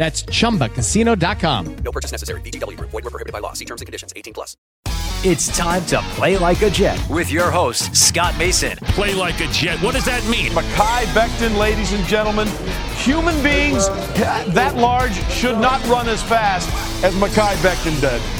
That's chumbacasino.com. No purchase necessary. VGW Group. Void were prohibited by law. See terms and conditions. 18 plus. It's time to play like a Jet with your host, Scott Mason. Play like a Jet. What does that mean? Mekhi Becton, ladies and gentlemen. Human beings that large should not run as fast as Mekhi Becton did.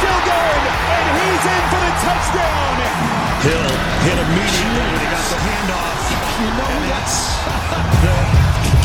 still going, and he's in for the touchdown. Hill hit immediately when he got the handoff. You know and that's the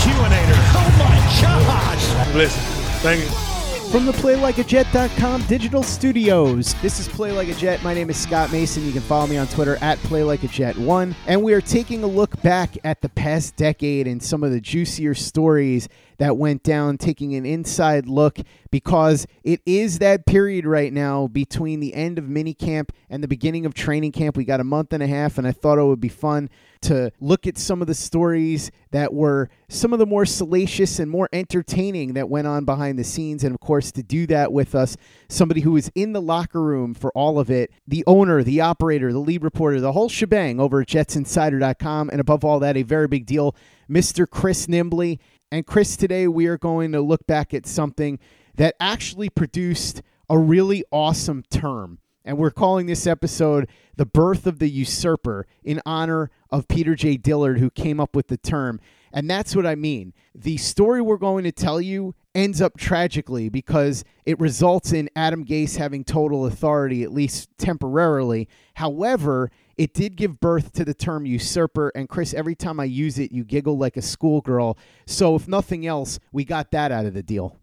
Q-inator. Oh my gosh! Listen, thank you. From the PlayLikeAJet.com digital studios, this is Play Like a Jet. My name is Scott Mason. You can follow me on Twitter at PlayLikeAJet1. And we are taking a look back at the past decade and some of the juicier stories that went down, taking an inside look because it is that period right now between the end of minicamp and the beginning of training camp. We got a month and a half, and I thought it would be fun to look at some of the stories that were some of the more salacious and more entertaining that went on behind the scenes. And of course, to do that with us, somebody who was in the locker room for all of it, the owner, the operator, the lead reporter, the whole shebang over at jetsinsider.com. And above all that, a very big deal, Mr. Chris Nimbley. And Chris, today we are going to look back at something that actually produced a really awesome term. And we're calling this episode The Birth of the Usurper in honor of Peter J. Dillard, who came up with the term. And that's what I mean. The story we're going to tell you ends up tragically because it results in Adam Gase having total authority, at least temporarily. However, it did give birth to the term usurper. And Chris, every time I use it, you giggle like a schoolgirl. So, if nothing else, we got that out of the deal.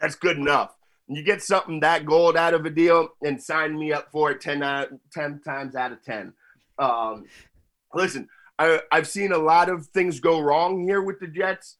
That's good enough. You get something that gold out of a deal and sign me up for it 10, out, 10 times out of 10. Um, listen, I, I've seen a lot of things go wrong here with the Jets.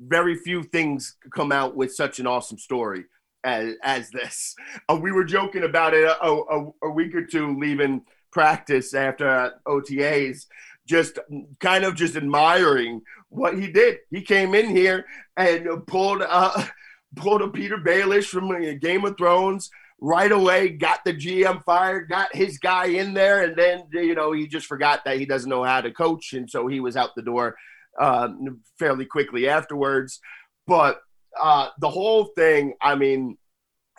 Very few things come out with such an awesome story as, as this. Uh, we were joking about it a, a, a week or two leaving practice after OTAs, just kind of just admiring what he did. He came in here and pulled uh, pulled a Petyr Baelish from Game of Thrones right away, got the GM fired, got his guy in there, and then you know he just forgot that he doesn't know how to coach, and so he was out the door uh, fairly quickly afterwards. But uh, the whole thing, I mean,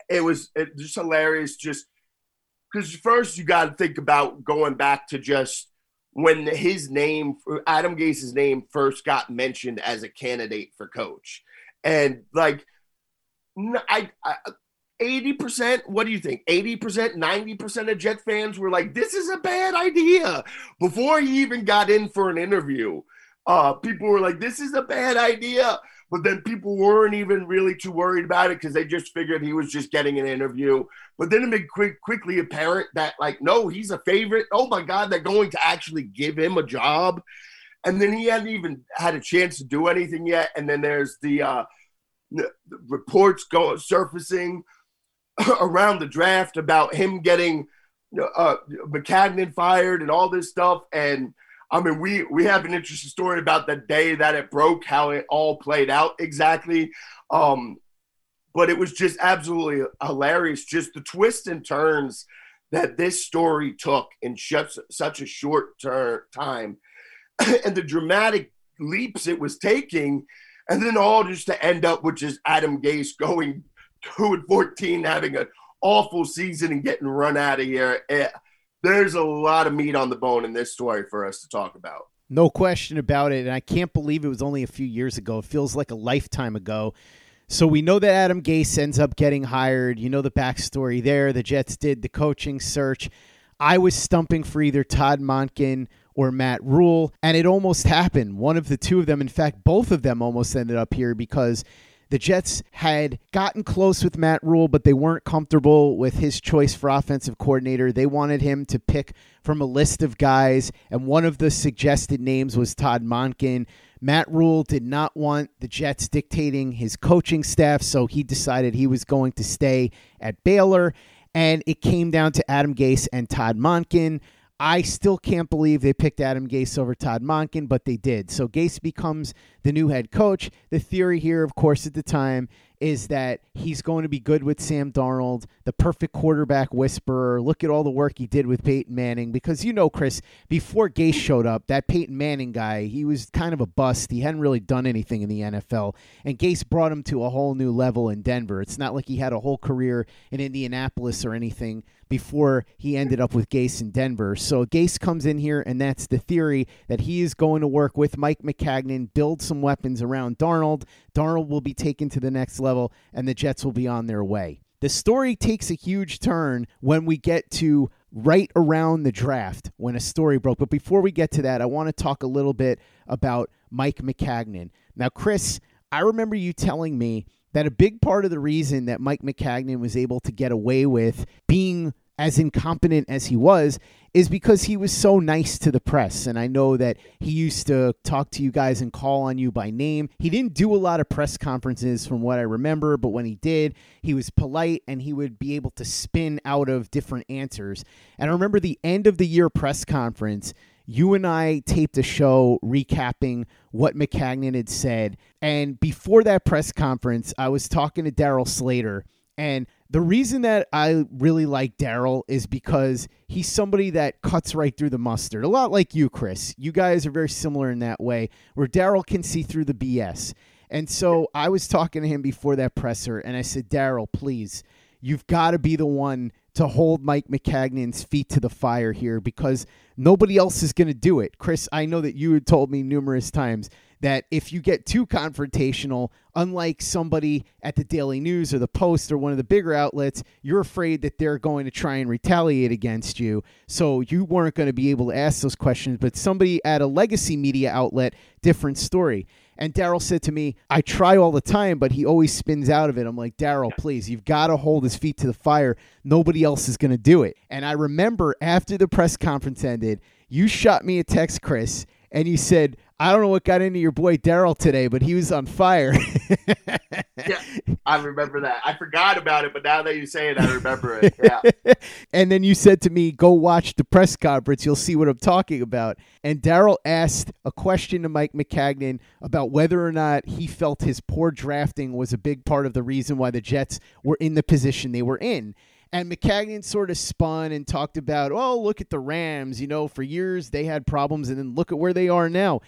it was it just hilarious. Just because first you got to think about going back to just when his name, Adam Gase's name, first got mentioned as a candidate for coach, and like, I, I 80%, what do you think? 80%, 90% of Jet fans were like, this is a bad idea. Before he even got in for an interview, uh, people were like, this is a bad idea. But then people weren't even really too worried about it because they just figured he was just getting an interview. But then it became quick, quickly apparent that, like, no, he's a favorite. Oh my God, they're going to actually give him a job. And then he hadn't even had a chance to do anything yet. And then there's the, uh, the reports go surfacing around the draft about him getting uh, Maccagnan fired and all this stuff. And I mean, we we have an interesting story about the day that it broke, how it all played out exactly. Um, but it was just absolutely hilarious, just the twists and turns that this story took in such, such a short ter- time, and the dramatic leaps it was taking, and then all just to end up with just Adam Gase going two and fourteen, having an awful season and getting run out of here. Eh, there's a lot of meat on the bone in this story for us to talk about. No question about it. And I can't believe it was only a few years ago. It feels like a lifetime ago. So we know that Adam Gase ends up getting hired. You know the backstory there. The Jets did the coaching search. I was stumping for either Todd Monken or Matt Rhule, and it almost happened. One of the two of them, in fact, both of them almost ended up here because the Jets had gotten close with Matt Rhule, but they weren't comfortable with his choice for offensive coordinator. They wanted him to pick from a list of guys, and one of the suggested names was Todd Monken. Matt Rhule did not want the Jets dictating his coaching staff, so he decided he was going to stay at Baylor. And it came down to Adam Gase and Todd Monken. I still can't believe they picked Adam Gase over Todd Monken, but they did. So Gase becomes the new head coach. The theory here, of course, at the time is that he's going to be good with Sam Darnold, the perfect quarterback whisperer. Look at all the work he did with Peyton Manning because you know, Chris, before Gase showed up, that Peyton Manning guy, he was kind of a bust. He hadn't really done anything in the NFL, and Gase brought him to a whole new level in Denver. It's not like he had a whole career in Indianapolis or anything before he ended up with Gase in Denver. So Gase comes in here, and that's the theory that he is going to work with Mike Maccagnan, build some weapons around Darnold. Darnold will be taken to the next level, and the Jets will be on their way. The story takes a huge turn when we get to right around the draft when a story broke. But before we get to that, I want to talk a little bit about Mike Maccagnan. Now, Chris, I remember you telling me that a big part of the reason that Mike Maccagnan was able to get away with being as incompetent as he was is because he was so nice to the press. And I know that he used to talk to you guys and call on you by name. He didn't do a lot of press conferences from what I remember, but when he did, he was polite and he would be able to spin out of different answers. And I remember the end of the year press conference. You and I taped a show recapping what Maccagnan had said. And before that press conference, I was talking to Darryl Slater. And the reason that I really like Darryl is because he's somebody that cuts right through the mustard. A lot like you, Chris. You guys are very similar in that way, where Darryl can see through the BS. And so I was talking to him before that presser, and I said, Darryl, please, you've got to be the one to hold Mike Maccagnan's feet to the fire here because nobody else is going to do it. Chris, I know that you had told me numerous times that if you get too confrontational, unlike somebody at the Daily News or the Post or one of the bigger outlets, you're afraid that they're going to try and retaliate against you. So you weren't going to be able to ask those questions. But somebody at a legacy media outlet, different story. And Darryl said to me, I try all the time, but he always spins out of it. I'm like, Darryl, please, you've got to hold his feet to the fire. Nobody else is going to do it. And I remember after the press conference ended, you shot me a text, Chris, and you said, I don't know what got into your boy Darryl today, but he was on fire. yeah, I remember that. I forgot about it, but now that you say it, I remember it. Yeah. and then you said to me, "Go watch the press conference. You'll see what I'm talking about." And Darryl asked a question to Mike Maccagnan about whether or not he felt his poor drafting was a big part of the reason why the Jets were in the position they were in. And Maccagnan sort of spun and talked about, oh, look at the Rams. You know, for years they had problems, and then look at where they are now.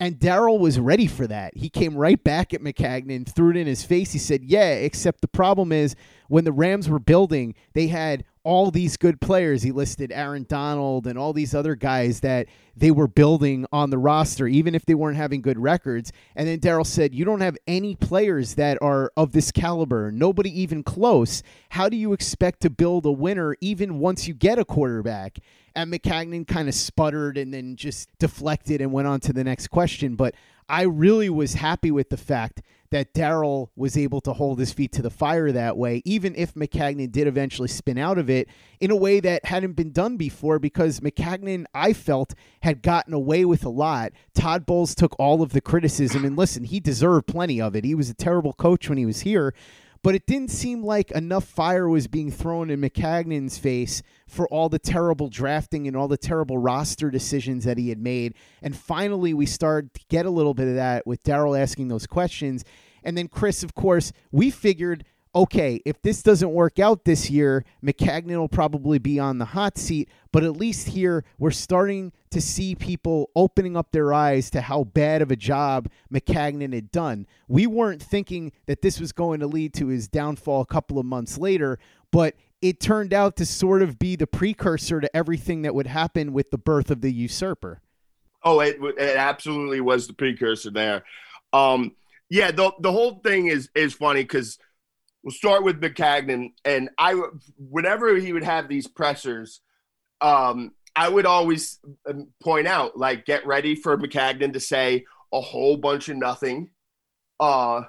And Darryl was ready for that. He came right back at Maccagnan, threw it in his face. He said, Yeah, except the problem is when the Rams were building, they had all these good players. He listed Aaron Donald and all these other guys that they were building on the roster, even if they weren't having good records. And then Darryl said, You don't have any players that are of this caliber, nobody even close. How do you expect to build a winner even once you get a quarterback? And Maccagnan kind of sputtered and then just deflected and went on to the next question. But I really was happy with the fact that Darryl was able to hold his feet to the fire that way, even if Maccagnan did eventually spin out of it in a way that hadn't been done before because Maccagnan, I felt, had gotten away with a lot. Todd Bowles took all of the criticism, and listen, he deserved plenty of it. He was a terrible coach when he was here but it didn't seem like enough fire was being thrown in Maccagnan's face for all the terrible drafting and all the terrible roster decisions that he had made. And finally, we started to get a little bit of that with Darryl asking those questions. And then, Chris, of course, we figured okay, if this doesn't work out this year, Maccagnan will probably be on the hot seat. But at least here, we're starting to see people opening up their eyes to how bad of a job Maccagnan had done. We weren't thinking that this was going to lead to his downfall a couple of months later, but it turned out to sort of be the precursor to everything that would happen with the birth of the usurper. Oh, it, it absolutely was the precursor there. Um, yeah, the the whole thing is is funny because we'll start with Maccagnan. And I, whenever he would have these pressers, um, I would always um, point out, like, get ready for Maccagnan to say a whole bunch of nothing. Uh,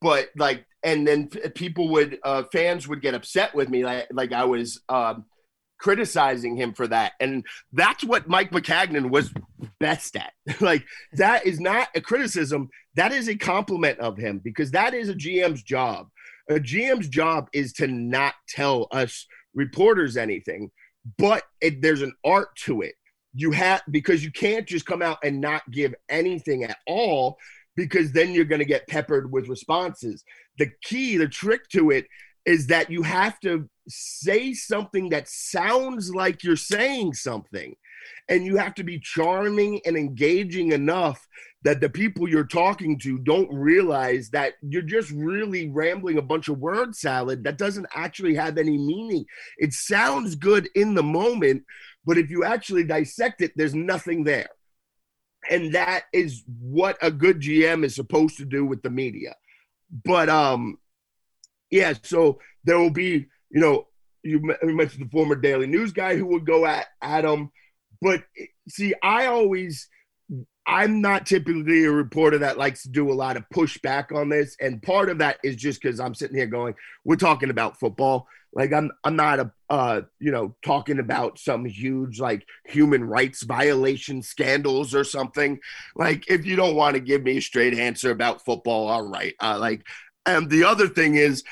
but like, and then people would, uh, fans would get upset with me, like, like I was, um, criticizing him for that. And that's what Mike Maccagnan was best at. like, that is not a criticism, that is a compliment of him because that is a GM's job a GM's job is to not tell us reporters anything, but it, there's an art to it. You have because you can't just come out and not give anything at all because then you're going to get peppered with responses. The key, the trick to it is that you have to say something that sounds like you're saying something. And you have to be charming and engaging enough that the people you're talking to don't realize that you're just really rambling a bunch of word salad that doesn't actually have any meaning. It sounds good in the moment, but if you actually dissect it, there's nothing there. And that is what a good GM is supposed to do with the media. But um yeah, so there will be, you know, you mentioned the former Daily News guy who would go at Adam, but see, I always I'm not typically a reporter that likes to do a lot of pushback on this, and part of that is just because I'm sitting here going, "We're talking about football." Like I'm, I'm not a, uh, you know, talking about some huge like human rights violation scandals or something. Like if you don't want to give me a straight answer about football, all right. Uh, like, and the other thing is,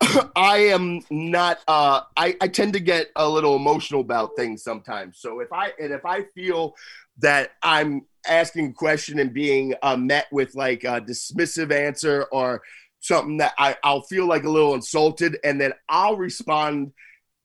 I am not. Uh, I, I tend to get a little emotional about things sometimes. So if I and if I feel that I'm asking a question and being uh, met with like a dismissive answer or something that I, I'll feel like a little insulted, and then I'll respond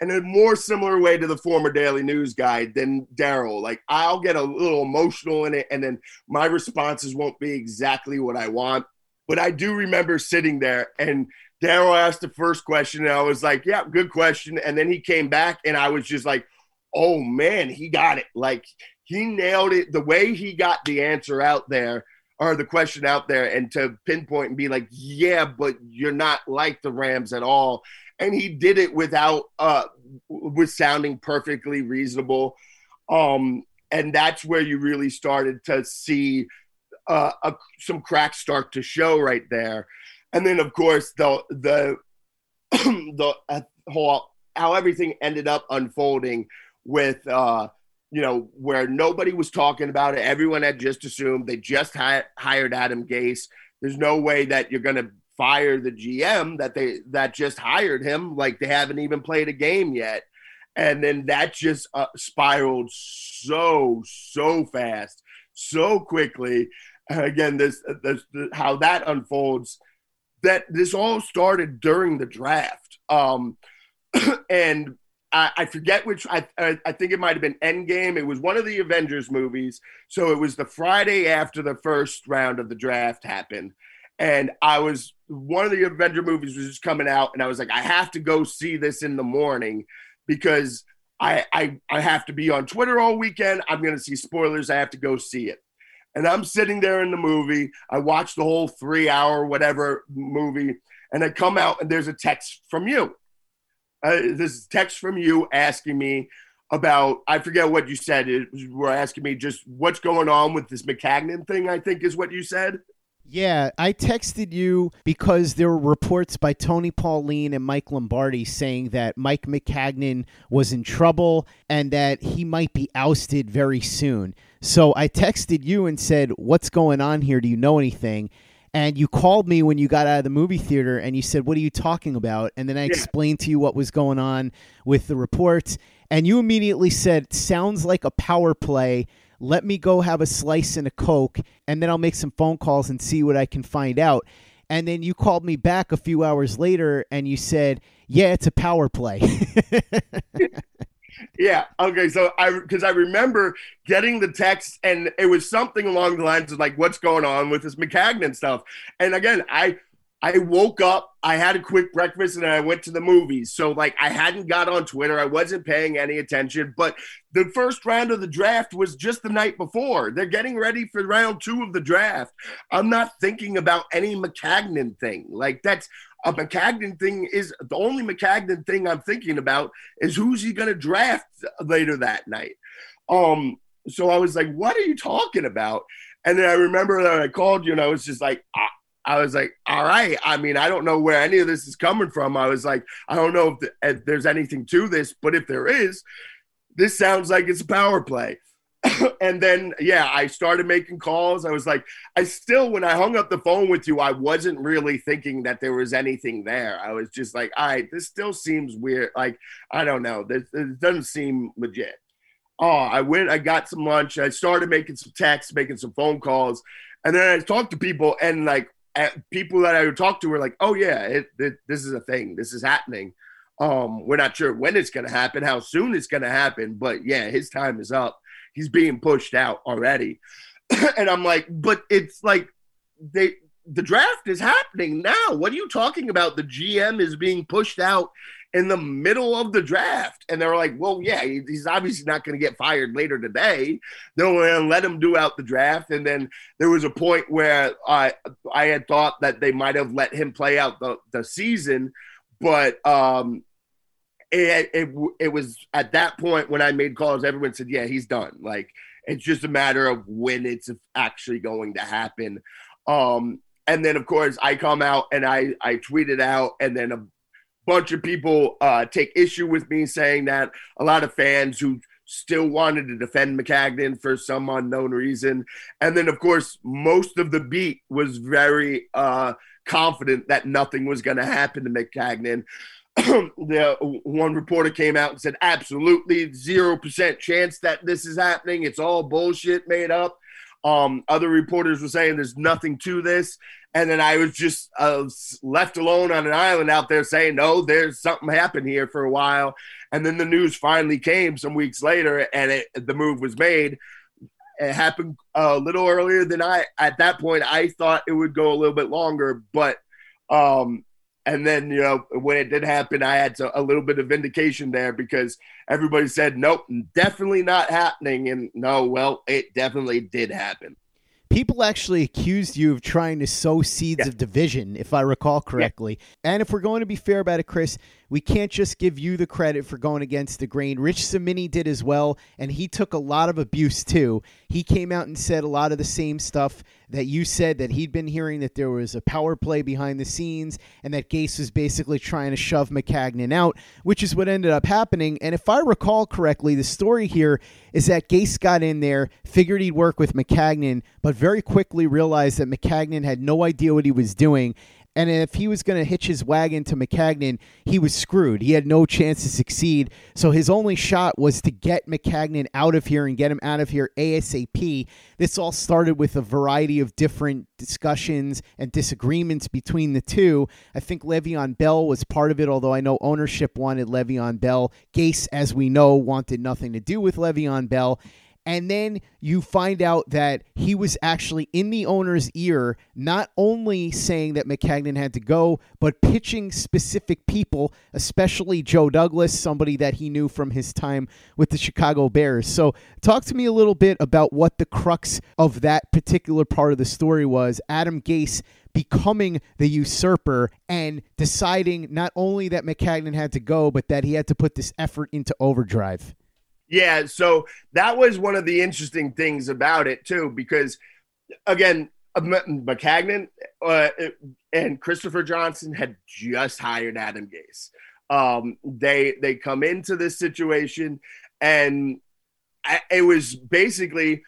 in a more similar way to the former Daily News guy than Darryl. Like I'll get a little emotional in it, and then my responses won't be exactly what I want. But I do remember sitting there and Darryl asked the first question, and I was like, "Yeah, good question." And then he came back, and I was just like, "Oh man, he got it! Like he nailed it. The way he got the answer out there." or the question out there and to pinpoint and be like, yeah, but you're not like the Rams at all. And he did it without uh with sounding perfectly reasonable. Um, and that's where you really started to see uh, a, some cracks start to show right there and then of course the the the uh, whole how everything ended up unfolding with uh you know where nobody was talking about it. Everyone had just assumed they just hi- hired adam gase. There's no way that you're going to fire the gm that they that just hired him like they haven't even played a game yet. And then that just uh, spiraled so so fast so quickly. Again this, this, this how that unfolds that this all started during the draft. Um, and I, I, forget which, I, I think it might have been Endgame. It was one of the Avengers movies. So it was the Friday after the first round of the draft happened. And I was, one of the Avenger movies was just coming out. And I was like, I have to go see this in the morning because I, I, I have to be on Twitter all weekend. I'm going to see spoilers. I have to go see it and I'm sitting there in the movie. I watch the whole three hour whatever movie, and I come out and there's a text from you. Uh, this text from you asking me about I forget what you said. It was, were asking me just what's going on with this Maccagnan thing. I think is what you said. Yeah, I texted you because there were reports by Tony Pauline and Mike Lombardi saying that Mike Maccagnan was in trouble and that he might be ousted very soon. So I texted you and said, What's going on here? Do you know anything? And you called me when you got out of the movie theater and you said, What are you talking about? And then I Yeah. explained to you what was going on with the reports. And you immediately said, Sounds like a power play. Let me go have a slice and a Coke, and then I'll make some phone calls and see what I can find out. And then you called me back a few hours later and you said, Yeah, it's a power play. Yeah. Okay. So I because I remember getting the text and it was something along the lines of like, what's going on with this Maccagnan stuff? And again, I I woke up, I had a quick breakfast, and I went to the movies. So like I hadn't got on Twitter, I wasn't paying any attention. But the first round of the draft was just the night before. They're getting ready for round two of the draft. I'm not thinking about any Maccagnan thing. Like that's a Maccagnan thing is the only Maccagnan thing I'm thinking about is who's he going to draft later that night. Um, so I was like, "What are you talking about?" And then I remember that I called you, and I was just like, I, I was like, "All right." I mean, I don't know where any of this is coming from. I was like, I don't know if, the, if there's anything to this, but if there is, this sounds like it's a power play. and then yeah, I started making calls. I was like, I still when I hung up the phone with you, I wasn't really thinking that there was anything there. I was just like, all right, this still seems weird. Like, I don't know. This, this doesn't seem legit. Oh, I went, I got some lunch, I started making some texts, making some phone calls, and then I talked to people and like people that I would talk to were like, oh yeah, it, it, this is a thing, this is happening. Um, we're not sure when it's gonna happen, how soon it's gonna happen, but yeah, his time is up he's being pushed out already. and I'm like, but it's like they the draft is happening now. What are you talking about? The GM is being pushed out in the middle of the draft. And they're like, well, yeah, he's obviously not going to get fired later today. They're going to let him do out the draft. And then there was a point where I I had thought that they might have let him play out the, the season, but um, it, it it was at that point when I made calls, everyone said, "Yeah, he's done." Like it's just a matter of when it's actually going to happen. Um, and then of course I come out and I I tweeted out, and then a bunch of people uh, take issue with me saying that a lot of fans who still wanted to defend Maccagnan for some unknown reason, and then of course most of the beat was very uh, confident that nothing was going to happen to Maccagnan the one reporter came out and said absolutely zero percent chance that this is happening. It's all bullshit made up. Um, other reporters were saying there's nothing to this, and then I was just uh, left alone on an island out there saying no, there's something happened here for a while, and then the news finally came some weeks later, and it, the move was made. It happened a little earlier than I. At that point, I thought it would go a little bit longer, but um, and then, you know, when it did happen, I had to, a little bit of vindication there because everybody said, nope, definitely not happening. And no, well, it definitely did happen. People actually accused you of trying to sow seeds of division, if I recall correctly. And if we're going to be fair about it, Chris, we can't just give you the credit for going against the grain. Rich Cimini did as well, and he took a lot of abuse too. He came out and said a lot of the same stuff that you said that he'd been hearing that there was a power play behind the scenes and that Gase was basically trying to shove Maccagnan out, which is what ended up happening. And if I recall correctly, the story here is that Gase got in there, figured he'd work with Maccagnan, but very quickly realized that Maccagnan had no idea what he was doing. And if he was going to hitch his wagon to Maccagnan, he was screwed. He had no chance to succeed. So his only shot was to get Maccagnan out of here and get him out of here ASAP. This all started with a variety of different discussions and disagreements between the two. I think Le'Veon Bell was part of it, although I know ownership wanted Le'Veon Bell. Gase, as we know, wanted nothing to do with Le'Veon Bell. And then you find out that he was actually in the owner's ear, not only saying that Maccagnan had to go, but pitching specific people, especially Joe Douglas, somebody that he knew from his time with the Chicago Bears. So, talk to me a little bit about what the crux of that particular part of the story was. Adam Gase becoming the usurper and deciding not only that Maccagnan had to go, but that he had to put this effort into overdrive. Yeah, so that was one of the interesting things about it too, because again, Maccagnan uh, and Christopher Johnson had just hired Adam Gase. Um, they they come into this situation, and I, it was basically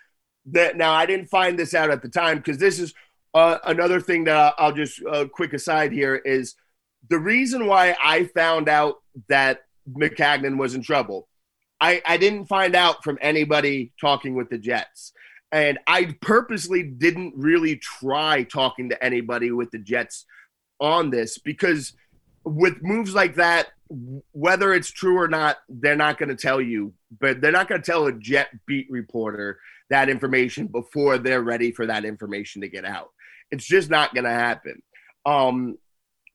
that. Now I didn't find this out at the time because this is uh, another thing that I'll just uh, quick aside here is the reason why I found out that Maccagnan was in trouble. I, I didn't find out from anybody talking with the Jets. And I purposely didn't really try talking to anybody with the Jets on this because with moves like that, whether it's true or not, they're not going to tell you, but they're not going to tell a Jet beat reporter that information before they're ready for that information to get out. It's just not going to happen. Um,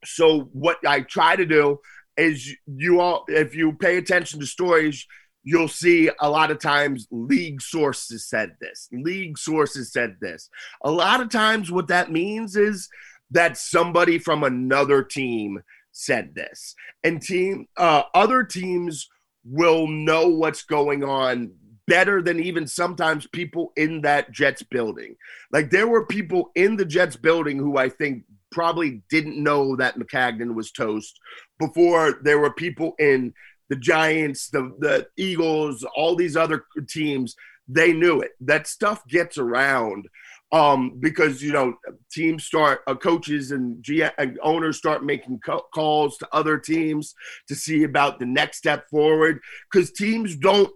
so what I try to do is you all, if you pay attention to stories, you'll see a lot of times league sources said this, league sources said this. A lot of times, what that means is that somebody from another team said this, and team uh, other teams will know what's going on better than even sometimes people in that Jets building. Like there were people in the Jets building who I think probably didn't know that Maccagnan was toast before there were people in the Giants, the the Eagles, all these other teams, they knew it. That stuff gets around um, because you know teams start, uh, coaches and, G- and owners start making co- calls to other teams to see about the next step forward. Because teams don't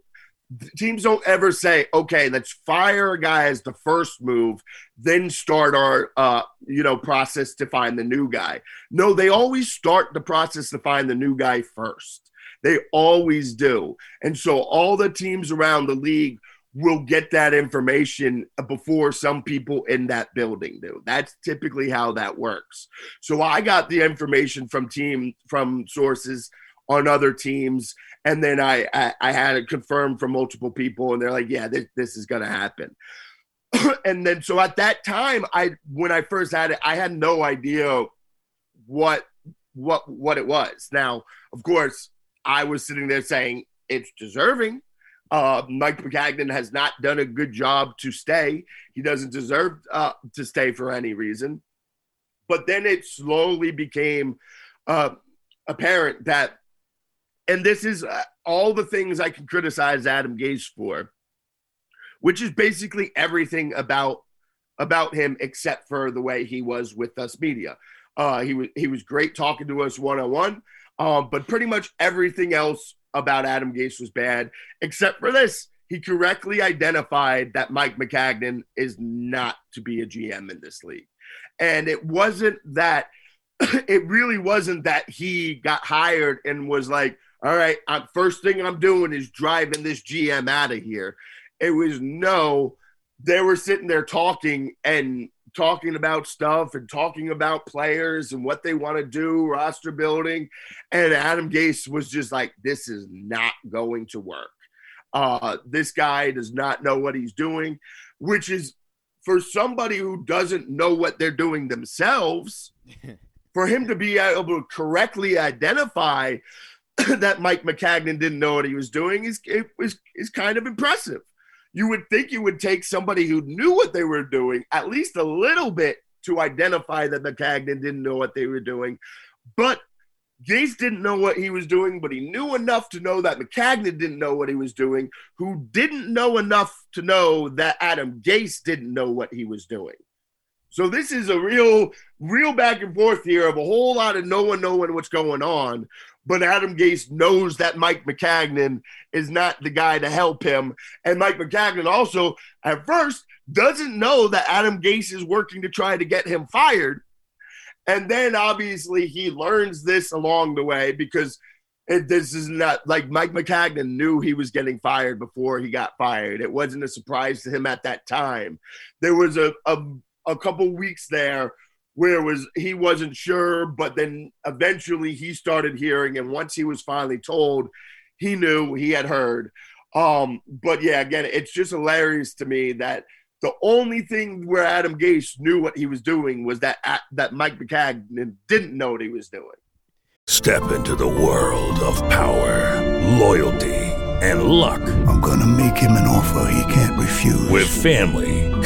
teams don't ever say, okay, let's fire a guy as the first move, then start our uh, you know process to find the new guy. No, they always start the process to find the new guy first. They always do. And so all the teams around the league will get that information before some people in that building do. That's typically how that works. So I got the information from team from sources on other teams and then I I, I had it confirmed from multiple people and they're like, yeah, this, this is to happen. and then so at that time I when I first had it I had no idea what what what it was. Now, of course, I was sitting there saying it's deserving. Uh, Mike Maccagnan has not done a good job to stay. He doesn't deserve uh, to stay for any reason. But then it slowly became uh, apparent that, and this is uh, all the things I can criticize Adam Gase for, which is basically everything about about him except for the way he was with us media. Uh, he was he was great talking to us one on one. But pretty much everything else about Adam Gase was bad, except for this. He correctly identified that Mike Maccagnan is not to be a GM in this league. And it wasn't that, it really wasn't that he got hired and was like, all right, I'm, first thing I'm doing is driving this GM out of here. It was no, they were sitting there talking and talking about stuff and talking about players and what they want to do, roster building. And Adam Gase was just like, this is not going to work. Uh, this guy does not know what he's doing, which is for somebody who doesn't know what they're doing themselves, for him to be able to correctly identify that Mike Maccagnan didn't know what he was doing is, is, is kind of impressive you would think you would take somebody who knew what they were doing at least a little bit to identify that Maccagnan didn't know what they were doing. But Gase didn't know what he was doing, but he knew enough to know that Maccagnan didn't know what he was doing, who didn't know enough to know that Adam Gase didn't know what he was doing. So this is a real, real back and forth here of a whole lot of no one knowing what's going on but Adam Gase knows that Mike Maccagnan is not the guy to help him. And Mike Maccagnan also, at first, doesn't know that Adam Gase is working to try to get him fired. And then obviously he learns this along the way because it, this is not like Mike Maccagnan knew he was getting fired before he got fired. It wasn't a surprise to him at that time. There was a, a, a couple weeks there where it was he wasn't sure, but then eventually he started hearing, and once he was finally told, he knew he had heard. Um, but yeah, again, it's just hilarious to me that the only thing where Adam Gase knew what he was doing was that that Mike Maccagnan didn't know what he was doing. Step into the world of power, loyalty and luck. I'm going to make him an offer he can't refuse. With family,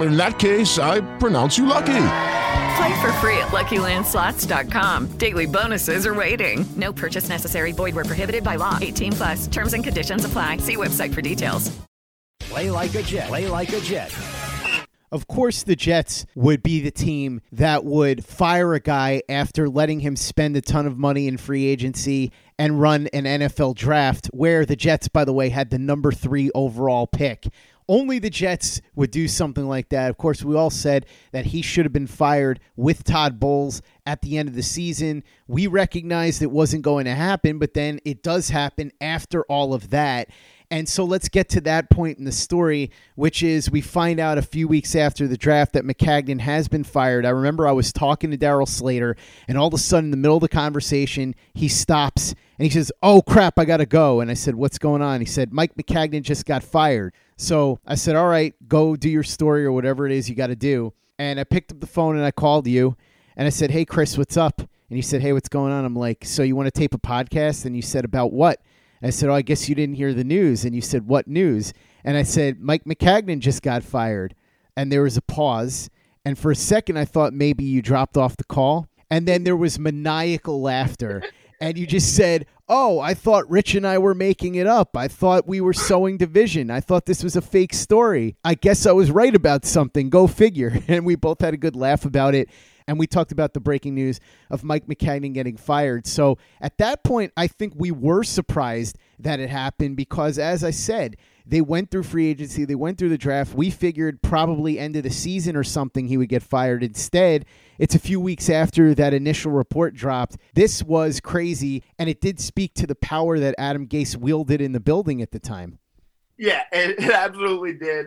In that case, I pronounce you lucky. Play for free at LuckyLandSlots.com. Daily bonuses are waiting. No purchase necessary. Void where prohibited by law. 18 plus. Terms and conditions apply. See website for details. Play like a Jet. Play like a Jet. Of course, the Jets would be the team that would fire a guy after letting him spend a ton of money in free agency and run an NFL draft, where the Jets, by the way, had the number three overall pick. Only the Jets would do something like that. Of course, we all said that he should have been fired with Todd Bowles at the end of the season. We recognized it wasn't going to happen, but then it does happen after all of that. And so let's get to that point in the story, which is we find out a few weeks after the draft that Maccagnan has been fired. I remember I was talking to Darryl Slater, and all of a sudden, in the middle of the conversation, he stops and he says, Oh crap, I got to go. And I said, What's going on? He said, Mike Maccagnan just got fired. So I said, All right, go do your story or whatever it is you got to do. And I picked up the phone and I called you and I said, Hey, Chris, what's up? And he said, Hey, what's going on? I'm like, So you want to tape a podcast? And you said, About what? I said, Oh, I guess you didn't hear the news. And you said, What news? And I said, Mike Maccagnan just got fired. And there was a pause. And for a second, I thought maybe you dropped off the call. And then there was maniacal laughter. and you just said, Oh, I thought Rich and I were making it up. I thought we were sowing division. I thought this was a fake story. I guess I was right about something. Go figure. And we both had a good laugh about it and we talked about the breaking news of Mike Maccagnan getting fired. So at that point, I think we were surprised that it happened because, as I said, they went through free agency, they went through the draft. We figured probably end of the season or something he would get fired. Instead, it's a few weeks after that initial report dropped. This was crazy, and it did speak to the power that Adam Gase wielded in the building at the time. Yeah, it, it absolutely did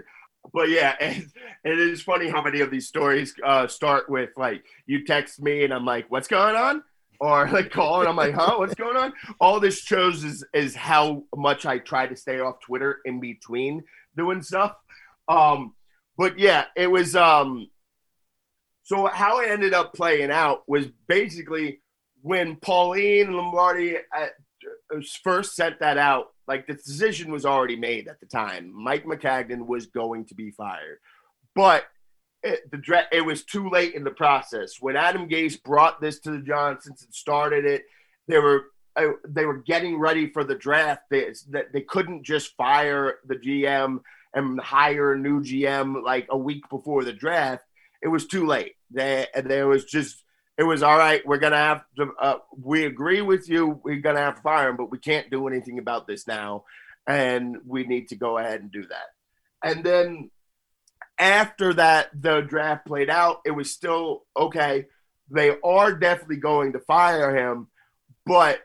but yeah, and, and, it is funny how many of these stories uh, start with like you text me and I'm like, "What's going on?" or like call and I'm like, "Huh, what's going on?" All this shows is is how much I try to stay off Twitter in between doing stuff. Um, but yeah, it was. Um, so how it ended up playing out was basically when Pauline Lombardi at, uh, first sent that out like the decision was already made at the time. Mike Maccagnan was going to be fired, but it, the dra- it was too late in the process. When Adam Gase brought this to the Johnsons and started it, they were uh, they were getting ready for the draft. They they couldn't just fire the GM and hire a new GM like a week before the draft. It was too late. They, there was just it was all right. We're gonna have to. Uh, we agree with you. We're gonna have to fire him, but we can't do anything about this now, and we need to go ahead and do that. And then after that, the draft played out. It was still okay. They are definitely going to fire him, but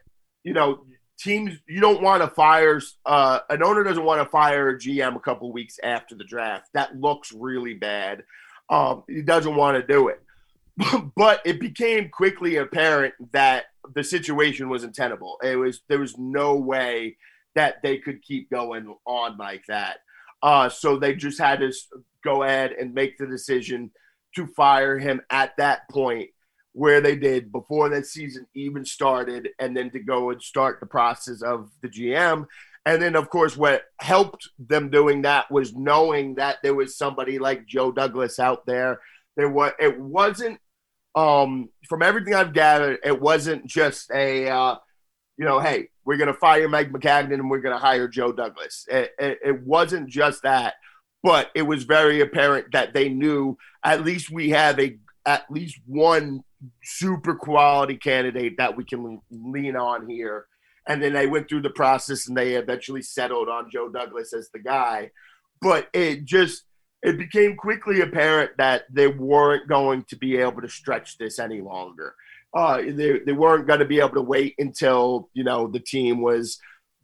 you know, teams you don't want to fire uh, an owner doesn't want to fire a GM a couple weeks after the draft. That looks really bad. Um, he doesn't want to do it. but it became quickly apparent that the situation was untenable. It was there was no way that they could keep going on like that. Uh, so they just had to go ahead and make the decision to fire him at that point where they did before that season even started, and then to go and start the process of the GM. And then, of course, what helped them doing that was knowing that there was somebody like Joe Douglas out there. There was it wasn't um, from everything I've gathered, it wasn't just a uh, you know, hey, we're going to fire Mike Maccagnan and we're going to hire Joe Douglas. It, it, it, wasn't just that, but it was very apparent that they knew at least we have a at least one super quality candidate that we can lean on here. And then they went through the process and they eventually settled on Joe Douglas as the guy. But it just it became quickly apparent that they weren't going to be able to stretch this any longer. Uh, they, they weren't going to be able to wait until you know the team was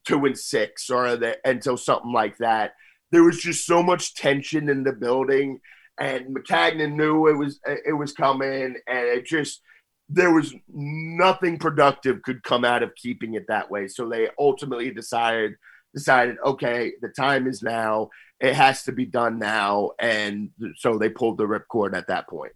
two and six or the, until something like that. There was just so much tension in the building, and Maccagnan knew it was it was coming, and it just there was nothing productive could come out of keeping it that way. So they ultimately decided decided, okay, the time is now. It has to be done now, and so they pulled the ripcord at that point.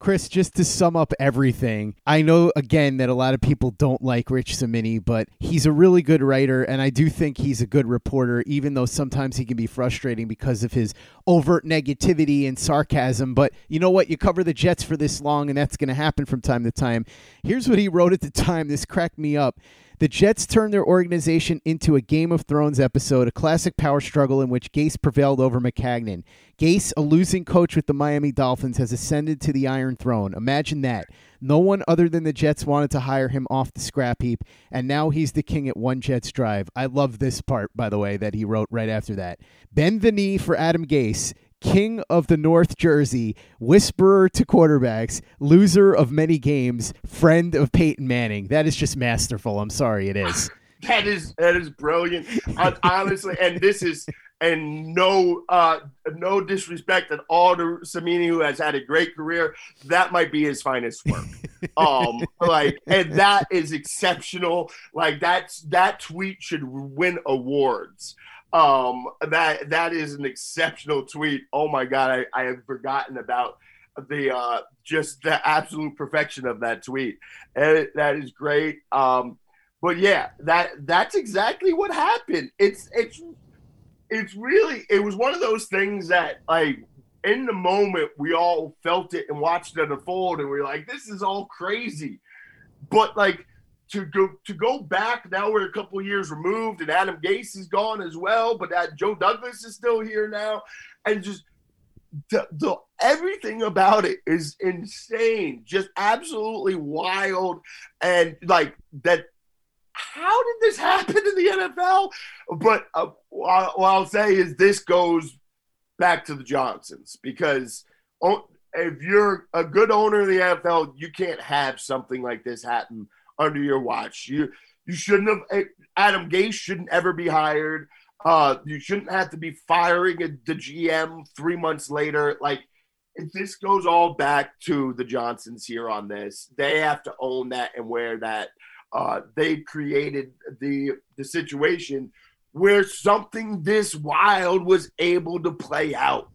Chris, just to sum up everything, I know again that a lot of people don't like Rich Cimini, but he's a really good writer, and I do think he's a good reporter, even though sometimes he can be frustrating because of his overt negativity and sarcasm. But you know what? You cover the Jets for this long, and that's going to happen from time to time. Here's what he wrote at the time. This cracked me up. The Jets turned their organization into a Game of Thrones episode, a classic power struggle in which Gase prevailed over Maccagnan. Gase, a losing coach with the Miami Dolphins, has ascended to the Iron Throne. Imagine that. No one other than the Jets wanted to hire him off the scrap heap, and now he's the king at one Jets drive. I love this part, by the way, that he wrote right after that. Bend the knee for Adam Gase king of the North Jersey, whisperer to quarterbacks, loser of many games, friend of Peyton Manning. That is just masterful. I'm sorry, it is. that is that is brilliant. Uh, honestly, and this is and no uh no disrespect at all to Cimini, who has had a great career. That might be his finest work. um, like, and that is exceptional. Like that's that tweet should win awards. Um, that that is an exceptional tweet. Oh my god, I, I have forgotten about the uh, just the absolute perfection of that tweet. And that is great. Um, but yeah, that that's exactly what happened. It's it's it's really it was one of those things that like in the moment we all felt it and watched it unfold and we are like, this is all crazy. But like to go to go back now we're a couple years removed and Adam Gase is gone as well, but that Joe Douglas is still here now, and just the, the everything about it is insane, just absolutely wild, and like that. How did this happen in the NFL? But uh, what I'll say is this goes back to the Johnsons because if you're a good owner of the NFL, you can't have something like this happen under your watch. You you shouldn't have eh, Adam Gase shouldn't ever be hired. Uh, you shouldn't have to be firing a, the GM three months later. Like this goes all back to the Johnsons here on this. They have to own that and wear that. Uh, they created the the situation where something this wild was able to play out.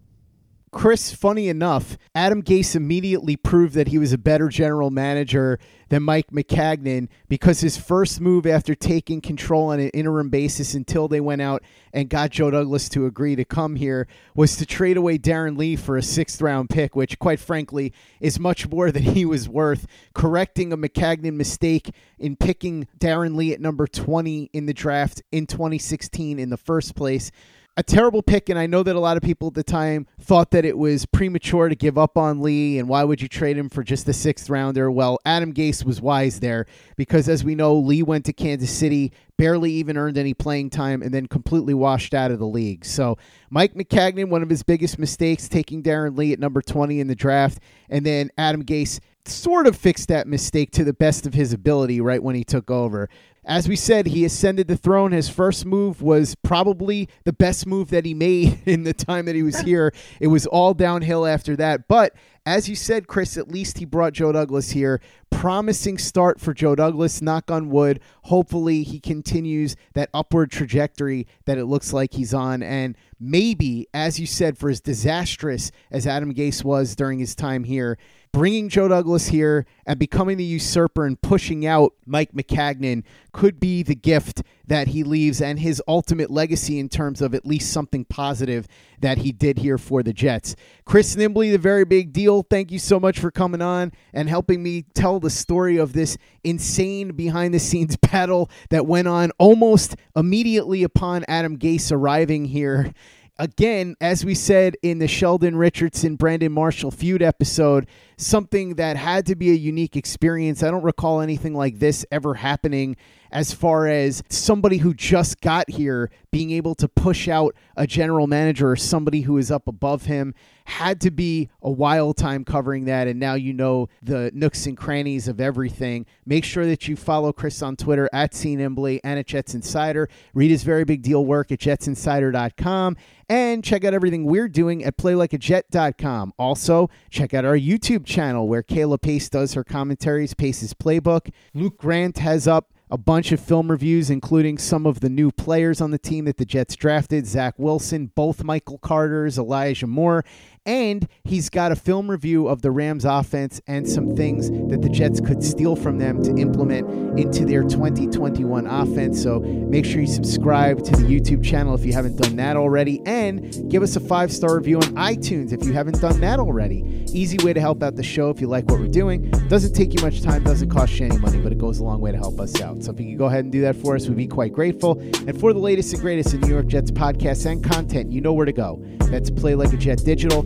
Chris, funny enough, Adam Gase immediately proved that he was a better general manager than Mike Maccagnan because his first move after taking control on an interim basis until they went out and got Joe Douglas to agree to come here was to trade away Darren Lee for a sixth round pick, which, quite frankly, is much more than he was worth, correcting a Maccagnan mistake in picking Darren Lee at number 20 in the draft in 2016 in the first place a terrible pick, and I know that a lot of people at the time thought that it was premature to give up on Lee, and why would you trade him for just the sixth rounder? Well, Adam Gase was wise there because, as we know, Lee went to Kansas City, barely even earned any playing time, and then completely washed out of the league. So, Mike Maccagnan, one of his biggest mistakes, taking Darren Lee at number 20 in the draft, and then Adam Gase sort of fixed that mistake to the best of his ability right when he took over. As we said, he ascended the throne. His first move was probably the best move that he made in the time that he was here. It was all downhill after that. But as you said, Chris, at least he brought Joe Douglas here. Promising start for Joe Douglas, knock on wood. Hopefully, he continues that upward trajectory that it looks like he's on. And maybe, as you said, for as disastrous as Adam Gase was during his time here, bringing Joe Douglas here and becoming the usurper and pushing out Mike Maccagnan could be the gift that he leaves and his ultimate legacy in terms of at least something positive that he did here for the Jets. Chris Nimbley, the very big deal. Thank you so much for coming on and helping me tell the story of this insane behind the scenes battle that went on almost immediately upon Adam Gase arriving here again, as we said in the Sheldon Richardson Brandon Marshall feud episode, something that had to be a unique experience. I don't recall anything like this ever happening as far as somebody who just got here being able to push out a general manager or somebody who is up above him. Had to be a wild time covering that and now you know the nooks and crannies of everything. Make sure that you follow chris on twitter at cnembley and at jets insider. Read his very big deal work at jetsinsider.com and check out everything we're doing at playlikeajet.com also check out our youtube channel where kayla pace does her commentaries pace's playbook. Luke grant has up a bunch of film reviews, including some of the new players on the team that the Jets drafted. Zach Wilson, both Michael Carter's, Elijah Moore, and he's got a film review of the Rams offense and some things that the Jets could steal from them to implement into their 2021 offense. So make sure you subscribe to the YouTube channel if you haven't done that already, and give us a five star review on iTunes if you haven't done that already. Easy way to help out the show if you like what we're doing. Doesn't take you much time, doesn't cost you any money, but it goes a long way to help us out. So if you could go ahead and do that for us, we'd be quite grateful. And for the latest and greatest in New York Jets podcasts and content, you know where to go. That's Play Like a Jet Digital